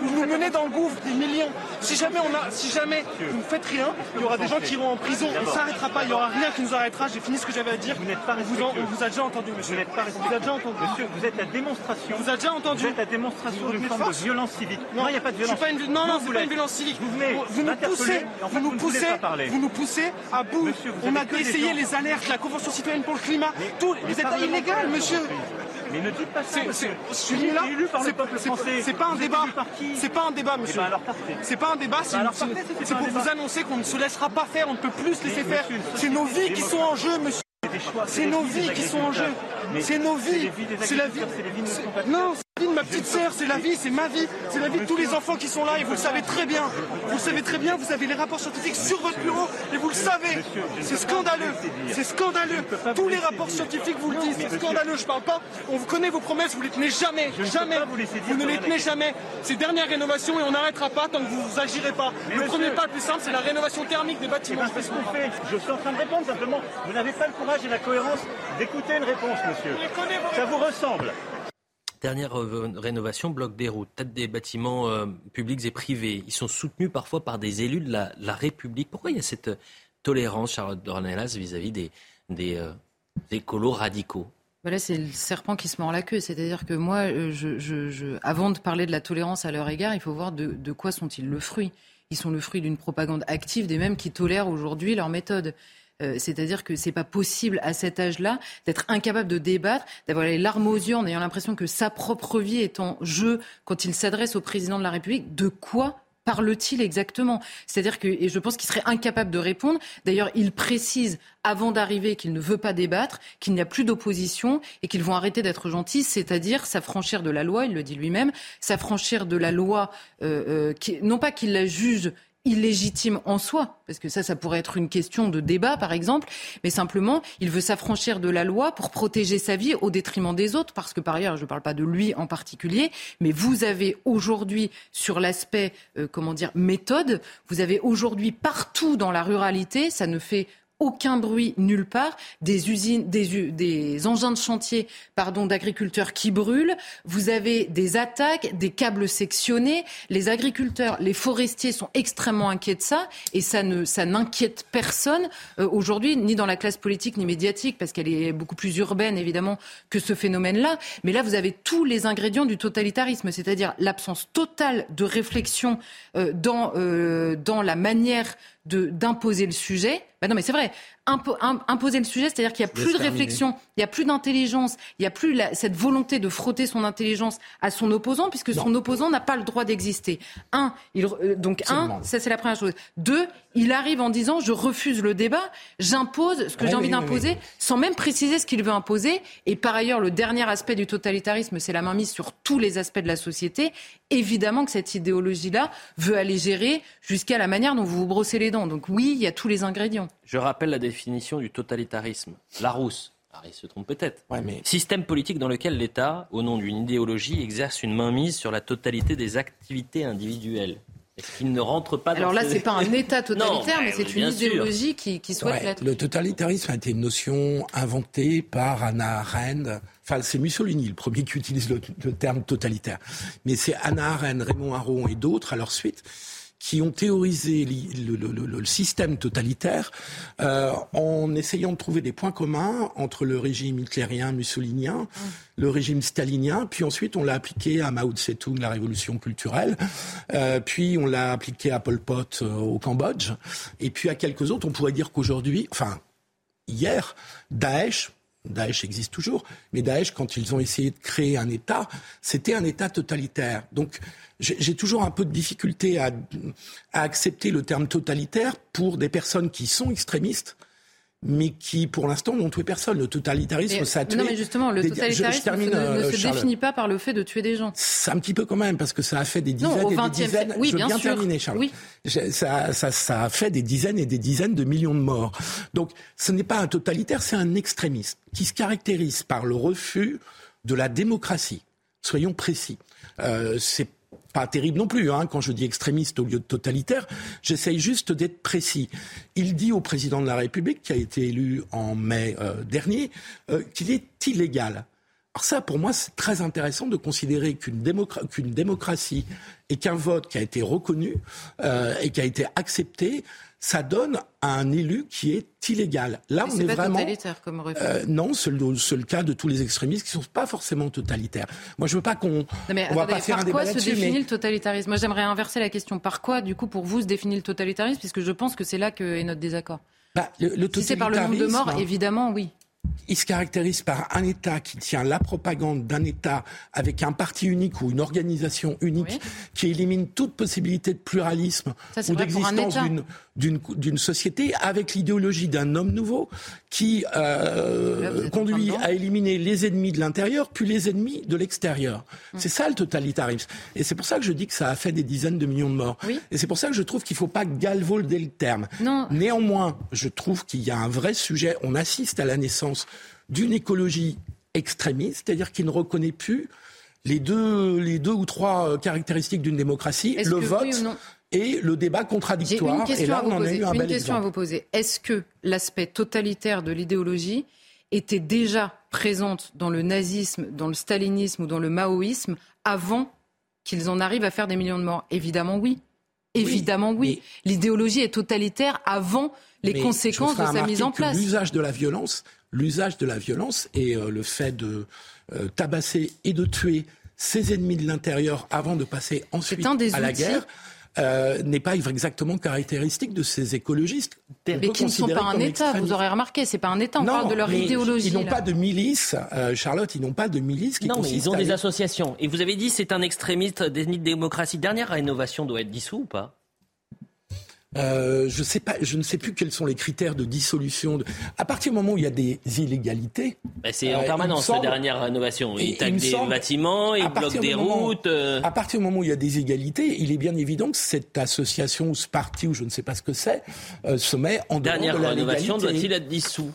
Vous nous menez dans le gouffre des millions. Si jamais on a, si jamais vous ne faites rien, il y aura des gens qui iront en prison. On ne s'arrêtera pas. Il n'y aura rien qui nous arrêtera. J'ai fini ce que j'avais à dire. Vous n'êtes pas vous, on vous a déjà entendu, monsieur. Vous n'êtes pas Vous déjà entendu. Monsieur, vous êtes la démonstration déjà entendu. Vous êtes la démonstration d'une forme de violence civique. Non, il n'y a pas de violence. Pas une... Non, non, c'est pas une violence civique. Vous, venez vous nous poussez, vous nous poussez, vous nous poussez à bout. Monsieur, on a essayé les alertes, la Convention citoyenne pour le climat. Tout, vous êtes illégal, monsieur. Mais ne dites pas ça. Je suis là. C'est pas un débat. C'est pas un débat, monsieur. C'est pas un débat. C'est pour vous annoncer qu'on ne se laissera pas faire. On ne peut plus se laisser faire. C'est nos vies qui sont en jeu, monsieur. C'est nos vies qui sont en jeu. C'est nos vies. C'est la vie. Non, la vie de ma petite sœur. C'est la vie. C'est ma vie. C'est la vie de tous les enfants qui sont là. Et vous le savez très bien. Vous le savez très bien. Vous avez les rapports scientifiques sur votre bureau. Et vous le savez. C'est scandaleux. C'est scandaleux. Tous les rapports scientifiques vous le disent. C'est scandaleux. Je parle pas. On vous connaît vos promesses. Vous les tenez jamais. Jamais. Vous ne les tenez jamais. Ces dernières rénovations et on n'arrêtera pas tant que vous agirez pas. Le premier pas le plus simple, c'est la rénovation thermique des bâtiments. C'est ce qu'on fait. Je suis en train de répondre simplement. Vous n'avez pas le courage et la cohérence d'écouter une réponse, monsieur. Ça vous ressemble. Dernière rénovation, bloc des routes, tête des bâtiments euh, publics et privés. Ils sont soutenus parfois par des élus de la, République. Pourquoi il y a cette tolérance, Charlotte Dornelas, vis-à-vis des, des euh, écolos radicaux? Voilà, c'est le serpent qui se mord la queue. C'est-à-dire que moi, euh, avant de parler de la tolérance à leur égard, il faut voir de, de quoi sont-ils le fruit. Ils sont le fruit d'une propagande active des mêmes qui tolèrent aujourd'hui leur méthode. Euh, c'est-à-dire que c'est pas possible à cet âge-là d'être incapable de débattre, d'avoir les larmes aux yeux en ayant l'impression que sa propre vie est en jeu quand il s'adresse au président de la République. De quoi parle-t-il exactement? C'est-à-dire que, et je pense qu'il serait incapable de répondre. D'ailleurs, il précise avant d'arriver qu'il ne veut pas débattre, qu'il n'y a plus d'opposition et qu'ils vont arrêter d'être gentils, c'est-à-dire s'affranchir de la loi, il le dit lui-même, s'affranchir de la loi, euh, euh, qui, non pas qu'il la juge illégitime en soi, parce que ça, ça pourrait être une question de débat, par exemple, mais simplement, il veut s'affranchir de la loi pour protéger sa vie au détriment des autres, parce que par ailleurs, je ne parle pas de lui en particulier, mais vous avez aujourd'hui, sur l'aspect, euh, comment dire, méthode, vous avez aujourd'hui partout dans la ruralité, ça ne fait aucun bruit nulle part, des usines, des, engins de chantier, pardon, d'agriculteurs qui brûlent. Vous avez des attaques, des câbles sectionnés. Les agriculteurs, les forestiers sont extrêmement inquiets de ça, et ça ne, ça n'inquiète personne euh, aujourd'hui, ni dans la classe politique ni médiatique, parce qu'elle est beaucoup plus urbaine évidemment que ce phénomène-là. Mais là, vous avez tous les ingrédients du totalitarisme, c'est-à-dire l'absence totale de réflexion euh, dans euh, dans la manière d'imposer le sujet. Ben non, mais c'est vrai. Imposer le sujet, c'est-à-dire qu'il n'y a plus de réflexion, il n'y a plus d'intelligence, il n'y a plus cette volonté de frotter son intelligence à son opposant, puisque son opposant n'a pas le droit d'exister. Un, il, euh, donc un, ça c'est la première chose. Deux, il arrive en disant je refuse le débat, j'impose ce que j'ai envie d'imposer, sans même préciser ce qu'il veut imposer. Et par ailleurs, le dernier aspect du totalitarisme, c'est la mainmise sur tous les aspects de la société. Évidemment que cette idéologie-là veut aller gérer jusqu'à la manière dont vous vous brossez les dents. Donc oui, il y a tous les ingrédients. Je rappelle la définition du totalitarisme. Larousse. Alors, il se trompe peut-être. Système politique dans lequel l'État, au nom d'une idéologie, exerce une mainmise sur la totalité des activités individuelles. Est-ce qu'il ne rentre pas dans Alors là, ce n'est pas un État *laughs* totalitaire, mais c'est une idéologie qui, qui souhaite l'être. Le totalitarisme a été une notion inventée par Anna Arendt. Enfin, c'est Mussolini, le premier qui utilise le, le terme totalitaire. Mais c'est Anna Arendt, Raymond Aron et d'autres, à leur suite, qui ont théorisé le, le, le, système totalitaire euh, en essayant de trouver des points communs entre le régime hitlérien, mussolinien, le régime stalinien, puis ensuite on l'a appliqué à Mao Tse-tung, la révolution culturelle, euh, puis on l'a appliqué à Pol Pot euh, au Cambodge, et puis à quelques autres. On pourrait dire qu'aujourd'hui, enfin hier, Daesh, Daesh existe toujours, mais Daesh, quand ils ont essayé de créer un État, c'était un État totalitaire. Donc j'ai toujours un peu de difficulté à, à, accepter le terme totalitaire pour des personnes qui sont extrémistes mais qui, pour l'instant, n'ont tué personne. Le totalitarisme, ça a tué. Non, mais justement, le totalitarisme ne, euh, se définit pas par le fait de tuer des gens. C'est un petit peu quand même, parce que ça a fait des dizaines et des dizaines. Oui, je bien, bien terminer, Charles. Oui. Ça, ça, ça a fait des dizaines et des dizaines de millions de morts. Donc, ce n'est pas un totalitaire, c'est un extrémiste qui se caractérise par le refus de la démocratie. Soyons précis. Euh, c'est pas terrible non plus, hein, quand je dis extrémiste au lieu de totalitaire, j'essaye juste d'être précis. Il dit au président de la République, qui a été élu en mai euh, dernier, euh, qu'il est illégal. Alors ça, pour moi, c'est très intéressant de considérer qu'une démocratie et qu'un vote qui a été reconnu euh, et qui a été accepté ça donne un élu qui est illégal. Là, on est, pas vraiment. Totalitaire comme euh, non, c'est le, cas de tous les extrémistes qui ne sont pas forcément totalitaires. Moi, je veux pas qu'on. On va pas faire un débat Par quoi se définit le totalitarisme? Moi, j'aimerais inverser la question. Par quoi, du coup, pour vous, se définit le totalitarisme? Puisque je pense que c'est là que est notre désaccord. Bah, le, si c'est par le nombre de morts, évidemment, oui il se caractérise par un État qui tient la propagande d'un État avec un parti unique ou une organisation unique qui élimine toute possibilité de pluralisme ou d'existence d'une société avec l'idéologie d'un homme nouveau qui euh, conduit à éliminer les ennemis de l'intérieur puis les ennemis de l'extérieur. Hum. C'est ça le totalitarisme. Et c'est pour ça que je dis que ça a fait des dizaines de millions de morts. Et c'est pour ça que je trouve qu'il ne faut pas galvauder le terme. Néanmoins, je trouve qu'il y a un vrai sujet. On assiste à la naissance d'une écologie extrémiste, c'est-à-dire qui ne reconnaît plus les deux, les deux ou trois caractéristiques d'une démocratie, le vote et le débat contradictoire. et là, on en a eu un une question à vous poser. Est-ce que l'aspect totalitaire de l'idéologie était déjà présente dans le nazisme, dans le stalinisme ou dans le maoïsme avant qu'ils en arrivent à faire des millions de morts? Évidemment oui. Évidemment oui. L'idéologie est totalitaire avant les conséquences de sa mise en place. L'usage de la violence l'usage de la violence et euh, le fait de euh, tabasser et de tuer ses ennemis de l'intérieur avant de passer ensuite à la guerre. Euh, n'est pas exactement caractéristique de ces écologistes. Mais qui ne sont pas un État, vous aurez remarqué, c'est pas un État, on parle de leur idéologie. Ils n'ont pas de milice, Charlotte, ils n'ont pas de milice qui Non, mais ils ont des associations. Et vous avez dit c'est un extrémiste d'ethnie de démocratie. Dernière rénovation doit être dissous ou pas? Euh, je, sais pas, je ne sais plus quels sont les critères de dissolution. De... À partir du moment où il y a des illégalités. Ben c'est en euh, permanence, la dernière rénovation. Ils taguent des bâtiments, ils bloquent des routes. Euh. À partir du moment où il y a des égalités, il est bien évident que cette association ou ce parti, ou je ne sais pas ce que c'est, se met en dehors dernière de la rénovation doit-il être dissous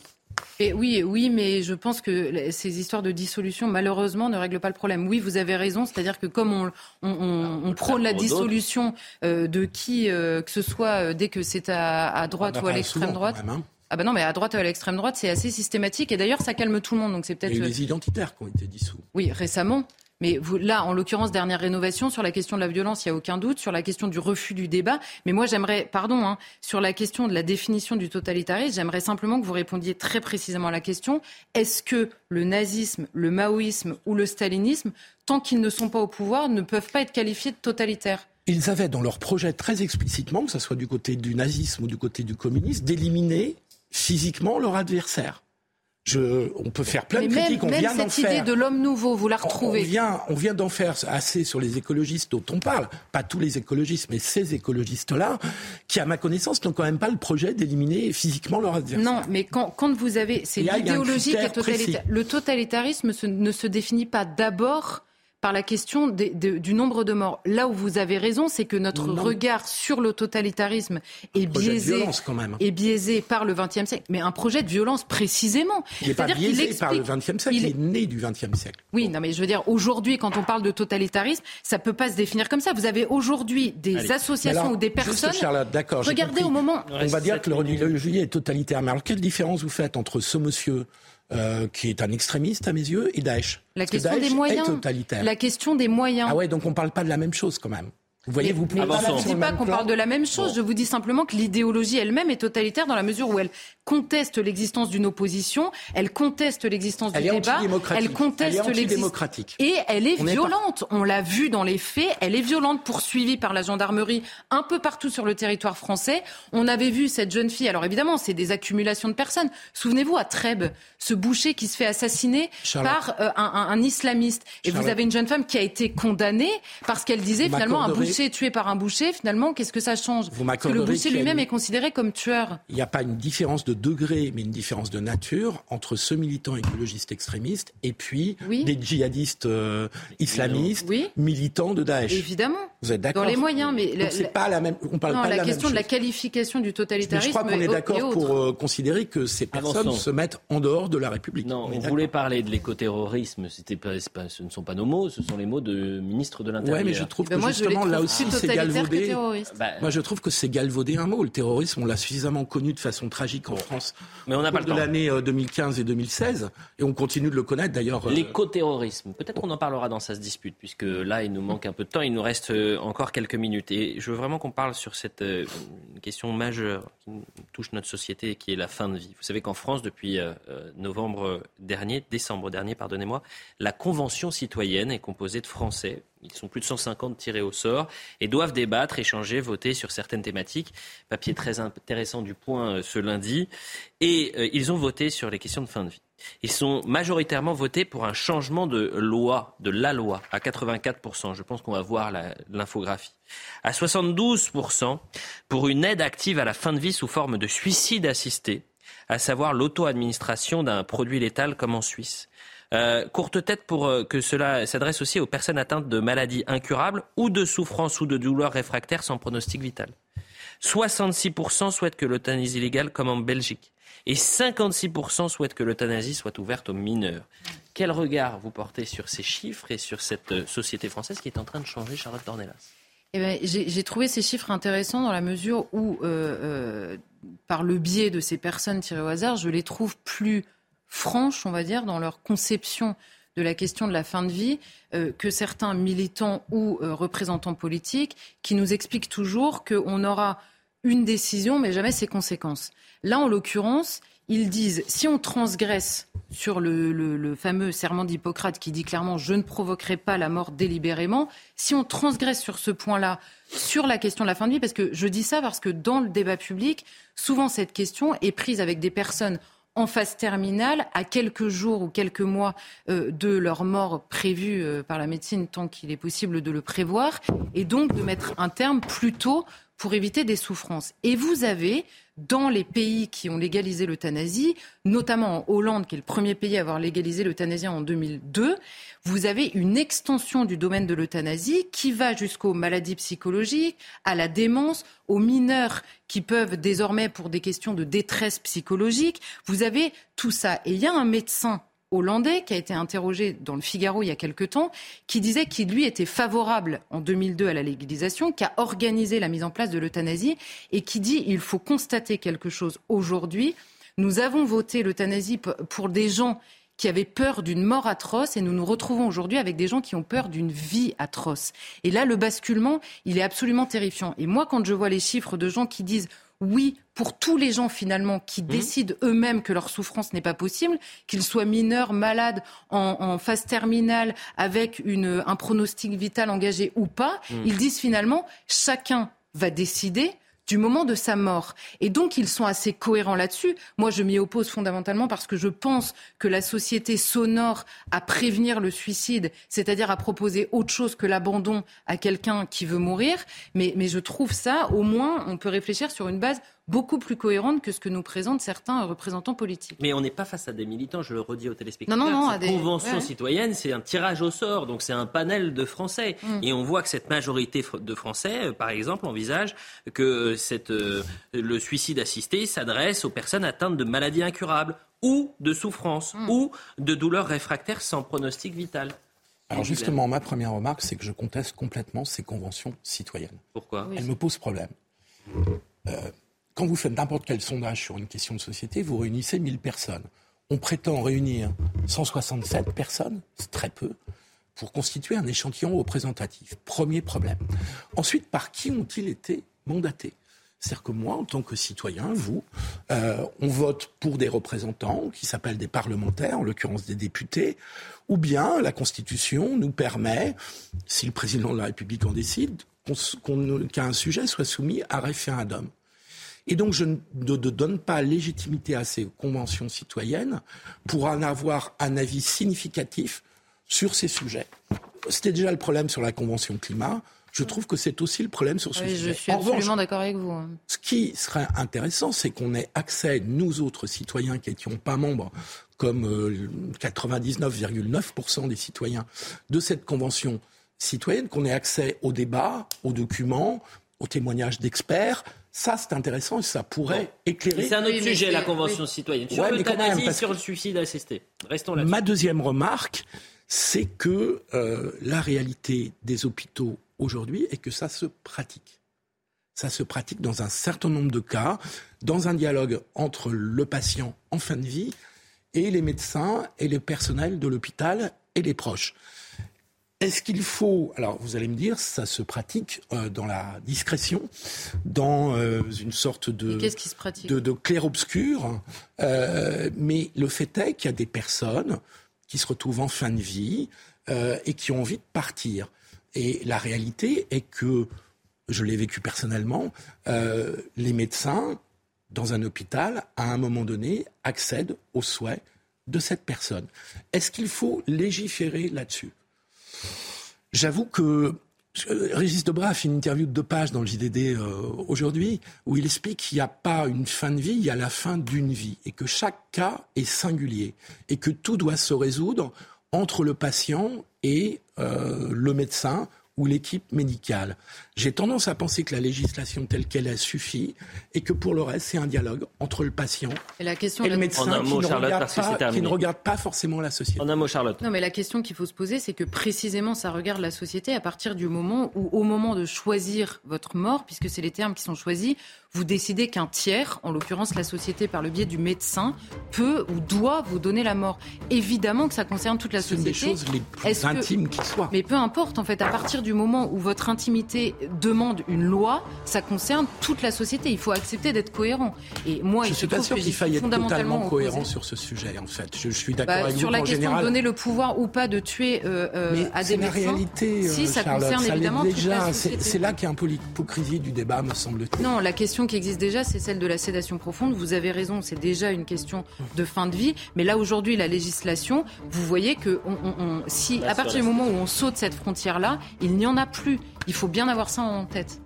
et oui, oui, mais je pense que ces histoires de dissolution, malheureusement, ne règlent pas le problème. Oui, vous avez raison, c'est-à-dire que comme on, on, on, prône la dissolution euh, de qui euh, que ce soit, euh, dès que c'est à, à, droite ou à l'extrême droite. Hein. Ah ben non, mais à droite ou à l'extrême droite, c'est assez systématique. Et d'ailleurs, ça calme tout le monde. Donc c'est peut-être. les identitaires qui ont été dissous. Oui, récemment. Mais là, en l'occurrence, dernière rénovation, sur la question de la violence, il n'y a aucun doute, sur la question du refus du débat. Mais moi, j'aimerais, pardon, hein, sur la question de la définition du totalitarisme, j'aimerais simplement que vous répondiez très précisément à la question est-ce que le nazisme, le maoïsme ou le stalinisme, tant qu'ils ne sont pas au pouvoir, ne peuvent pas être qualifiés de totalitaires? Ils avaient dans leur projet très explicitement, que ce soit du côté du nazisme ou du côté du communisme, d'éliminer physiquement leur adversaire. Je, on peut faire plein de critiques. on même vient cette idée de l'homme nouveau, vous la retrouvez. On, vient, on vient d'en faire assez sur les écologistes dont on parle. Pas tous les écologistes, mais ces écologistes-là, qui, à ma connaissance, n'ont quand même pas le projet d'éliminer physiquement leur adversaire. Non, mais quand, quand vous avez, c'est l'idéologie qui est totalitaire. Le totalitarisme ne se définit pas d'abord par la question du nombre de morts. Là où vous avez raison, c'est que notre regard sur le totalitarisme est biaisé, est biaisé par le XXe siècle. Mais un projet de violence précisément. Il n'est pas biaisé par le XXe siècle, il est... né du XXe siècle. Oui, non, mais je veux dire, aujourd'hui, quand on parle de totalitarisme, ça peut pas se définir comme ça. Vous avez aujourd'hui des associations ou des personnes. d'accord. Regardez au moment. On va dire que le juillet est totalitaire. Mais alors, quelle différence vous faites entre ce monsieur euh, qui est un extrémiste à mes yeux, et Daesh. La question des moyens. La question des moyens. Ah ouais, donc on parle pas de la même chose quand même. Vous voyez, vous je ne dis pas qu'on parle de la même chose. Je vous dis simplement que l'idéologie elle-même est totalitaire dans la mesure où elle conteste l'existence d'une opposition, elle conteste l'existence du débat, elle conteste l'existence et elle est violente. On l'a vu dans les faits, elle est violente, poursuivie par la gendarmerie un peu partout sur le territoire français. On avait vu cette jeune fille. Alors évidemment, c'est des accumulations de personnes. Souvenez-vous à Trèbes, ce boucher qui se fait assassiner par euh, un, islamiste. Et vous avez une jeune femme qui a été condamnée parce qu'elle disait finalement un boucher tué par un boucher, finalement, qu'est-ce que ça change? Parce que le boucher lui-même est considéré comme tueur. Il n'y a pas une différence de degré, mais une différence de nature entre ce militant écologiste extrémiste et puis des djihadistes euh, islamistes, militants de Daesh. Évidemment. Vous êtes d'accord Dans les moyens, mais c'est pas la même. On parle non, pas la, la question de la qualification du totalitarisme. je crois qu'on est d'accord pour euh, considérer que ces personnes se mettent en dehors de la République. Non, on, voulait parler de l'écoterrorisme. C'était pas, ce ne sont pas nos mots, ce sont les mots de ministre de l'Intérieur. Oui, mais je trouve ben que justement là aussi c'est galvaudé. Bah, Moi, je trouve que c'est galvaudé un mot. Le terrorisme, on l'a suffisamment connu de façon tragique en France. Mais on n'a pas le de l'année 2015 euh, et 2016, et on continue de le connaître d'ailleurs. Euh, L'écoterrorisme. Peut-être qu'on en parlera dans sa dispute, puisque là, il nous manque un peu de temps. Il nous reste encore quelques minutes. Et je veux vraiment qu'on parle sur cette euh, question majeure qui touche notre société, qui est la fin de vie. Vous savez qu'en France, depuis euh, euh, novembre dernier, décembre dernier, pardonnez-moi, la Convention citoyenne est composée de Français. Ils sont plus de 150 tirés au sort et doivent débattre, échanger, voter sur certaines thématiques. Papier très intéressant du point ce lundi. Et ils ont voté sur les questions de fin de vie. Ils sont majoritairement votés pour un changement de loi, de la loi, à 84%. Je pense qu'on va voir l'infographie. À 72% pour une aide active à la fin de vie sous forme de suicide assisté, à savoir l'auto-administration d'un produit létal comme en Suisse. Euh, courte tête pour euh, que cela s'adresse aussi aux personnes atteintes de maladies incurables ou de souffrances ou de douleurs réfractaires sans pronostic vital. 66% souhaitent que l'euthanasie légale comme en Belgique et 56% souhaitent que l'euthanasie soit ouverte aux mineurs. Quel regard vous portez sur ces chiffres et sur cette euh, société française qui est en train de changer, Charlotte Dornelas? Eh ben, J'ai trouvé ces chiffres intéressants dans la mesure où, par le biais de ces personnes tirées au hasard, je les trouve plus franches, on va dire, dans leur conception de la question de la fin de vie que certains militants ou représentants politiques qui nous expliquent toujours qu'on aura une décision, mais jamais ses conséquences. Là, en l'occurrence, ils disent si on transgresse sur le, fameux serment d'Hippocrate qui dit clairement je ne provoquerai pas la mort délibérément, si on transgresse sur ce point-là, sur la question de la fin de vie, parce que je dis ça parce que dans le débat public, souvent cette question est prise avec des personnes en phase terminale, à quelques jours ou quelques mois euh, de leur mort prévue euh, par la médecine, tant qu'il est possible de le prévoir, et donc de mettre un terme plus tôt pour éviter des souffrances. Et vous avez, dans les pays qui ont légalisé l'euthanasie, notamment en Hollande, qui est le premier pays à avoir légalisé l'euthanasie en 2002, vous avez une extension du domaine de l'euthanasie qui va jusqu'aux maladies psychologiques, à la démence, aux mineurs qui peuvent désormais, pour des questions de détresse psychologique, vous avez tout ça. Et il y a un médecin hollandais qui a été interrogé dans le Figaro il y a quelque temps, qui disait qu'il lui était favorable en 2002 à la légalisation, qui a organisé la mise en place de l'euthanasie et qui dit il faut constater quelque chose aujourd'hui. Nous avons voté l'euthanasie pour des gens qui avaient peur d'une mort atroce et nous nous retrouvons aujourd'hui avec des gens qui ont peur d'une vie atroce. Et là, le basculement, il est absolument terrifiant. Et moi, quand je vois les chiffres de gens qui disent oui, pour tous les gens finalement qui mmh. décident eux-mêmes que leur souffrance n'est pas possible, qu'ils soient mineurs, malades, en, phase terminale, avec un pronostic vital engagé ou pas, mmh. ils disent finalement chacun va décider du moment de sa mort. Et donc, ils sont assez cohérents là-dessus. Moi, je m'y oppose fondamentalement parce que je pense que la société s'honore à prévenir le suicide, c'est-à-dire à proposer autre chose que l'abandon à quelqu'un qui veut mourir. Mais, mais je trouve ça, au moins, on peut réfléchir sur une base beaucoup plus cohérente que ce que nous présentent certains représentants politiques. Mais on n'est pas face à des militants, je le redis aux téléspectateurs. Non, non, non, Cette convention citoyenne, c'est un tirage au sort, donc c'est un panel de Français. Mm. Et on voit que cette majorité de Français, euh, par exemple, envisage que cette, euh, le suicide assisté s'adresse aux personnes atteintes de maladies incurables ou de souffrances mm. ou de douleurs réfractaires sans pronostic vital. Alors justement, ma première remarque, c'est que je conteste complètement ces conventions citoyennes. Pourquoi? Elles me posent problème. Euh, quand vous faites n'importe quel sondage sur une question de société, vous réunissez 1000 personnes. On prétend réunir 167 personnes, c'est très peu, pour constituer un échantillon représentatif. Premier problème. Ensuite, par qui ont-ils été mandatés? C'est-à-dire que moi, en tant que citoyen, vous, euh, on vote pour des représentants qui s'appellent des parlementaires, en l'occurrence des députés, ou bien la Constitution nous permet, si le président de la République en décide, qu'un sujet soit soumis à référendum. Et donc, je ne, donne pas légitimité à ces conventions citoyennes pour en avoir un avis significatif sur ces sujets. C'était déjà le problème sur la Convention climat. Je trouve que c'est aussi le problème sur ce oui, sujet. Je suis absolument d'accord avec vous. Hein. Ce qui serait intéressant, c'est qu'on ait accès, nous autres citoyens qui n'étions pas membres, comme 99,9% euh, des citoyens de cette convention citoyenne, qu'on ait accès aux débats, aux documents, aux témoignages d'experts, ça, c'est intéressant et ça pourrait éclairer. C'est un autre sujet, la Convention citoyenne. Sur l'euthanasie, sur le suicide assisté. Restons là. Ma deuxième remarque, c'est que euh, la réalité des hôpitaux aujourd'hui est que ça se pratique. Ça se pratique dans un certain nombre de cas, dans un dialogue entre le patient en fin de vie et les médecins et le personnel de l'hôpital et les proches. Est-ce qu'il faut, alors vous allez me dire, ça se pratique euh, dans la discrétion, dans euh, une sorte de, de, de clair-obscur, euh, mais le fait est qu'il y a des personnes qui se retrouvent en fin de vie et qui ont envie de partir. Et la réalité est que, je l'ai vécu personnellement, les médecins dans un hôpital, à un moment donné, accèdent aux souhaits de cette personne. Est-ce qu'il faut légiférer là-dessus? J'avoue que euh, Régis Debray a fait une interview de deux pages dans le JDD euh, aujourd'hui où il explique qu'il n'y a pas une fin de vie, il y a la fin d'une vie et que chaque cas est singulier et que tout doit se résoudre entre le patient et euh, le médecin ou l'équipe médicale. J'ai tendance à penser que la législation telle qu'elle a suffi et que pour le reste, c'est un dialogue entre le patient et, la question et le médecin qui, ne regarde pas, qui, ne regarde pas, forcément la société. En un mot, Charlotte. Non, mais la question qu'il faut se poser, c'est que précisément, ça regarde la société à partir du moment où, au moment de choisir votre mort, puisque c'est les termes qui sont choisis, vous décidez qu'un tiers, en l'occurrence la société par le biais du médecin, peut ou doit vous donner la mort. Évidemment que ça concerne toute la société. C'est une des choses les plus intimes qui soient. Mais peu importe, en fait, à partir du moment où votre intimité demande une loi, ça concerne toute la société. Il faut accepter d'être cohérent. Et moi, je ne suis pas sûr qu'il faille être totalement cohérent sur ce sujet, en fait. Je, suis d'accord bah, avec sur vous. Sur la question de donner le pouvoir ou pas de tuer euh, euh, à des médecins. C'est la réalité, si, ça Charlotte, concerne évidemment déjà. C'est là qu'il y a un peu l'hypocrisie du débat, me semble-t-il. Non, la question qui existe déjà, c'est celle de la sédation profonde. Vous avez raison, c'est déjà une question de fin de vie. Mais là, aujourd'hui, la législation, vous voyez que on, si, à partir du moment où on saute cette frontière-là, il n'y en a plus. Il faut bien avoir ça en tête.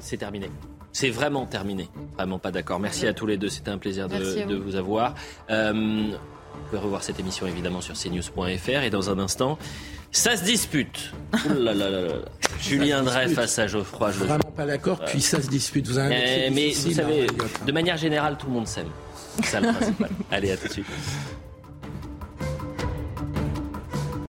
C'est terminé. C'est vraiment terminé. Vraiment pas d'accord. Merci à tous les deux. C'était un plaisir de, vous. avoir. Euh, vous pouvez revoir cette émission évidemment sur cnews.fr et dans un instant, ça se dispute. *laughs* Julien Drey face à Geoffroy. Je Vraiment pas d'accord, puis ça se dispute. Vous avez eh, mais vous savez, de manière générale, tout le monde s'aime. C'est ça le principal. *laughs* Allez, à tout de suite.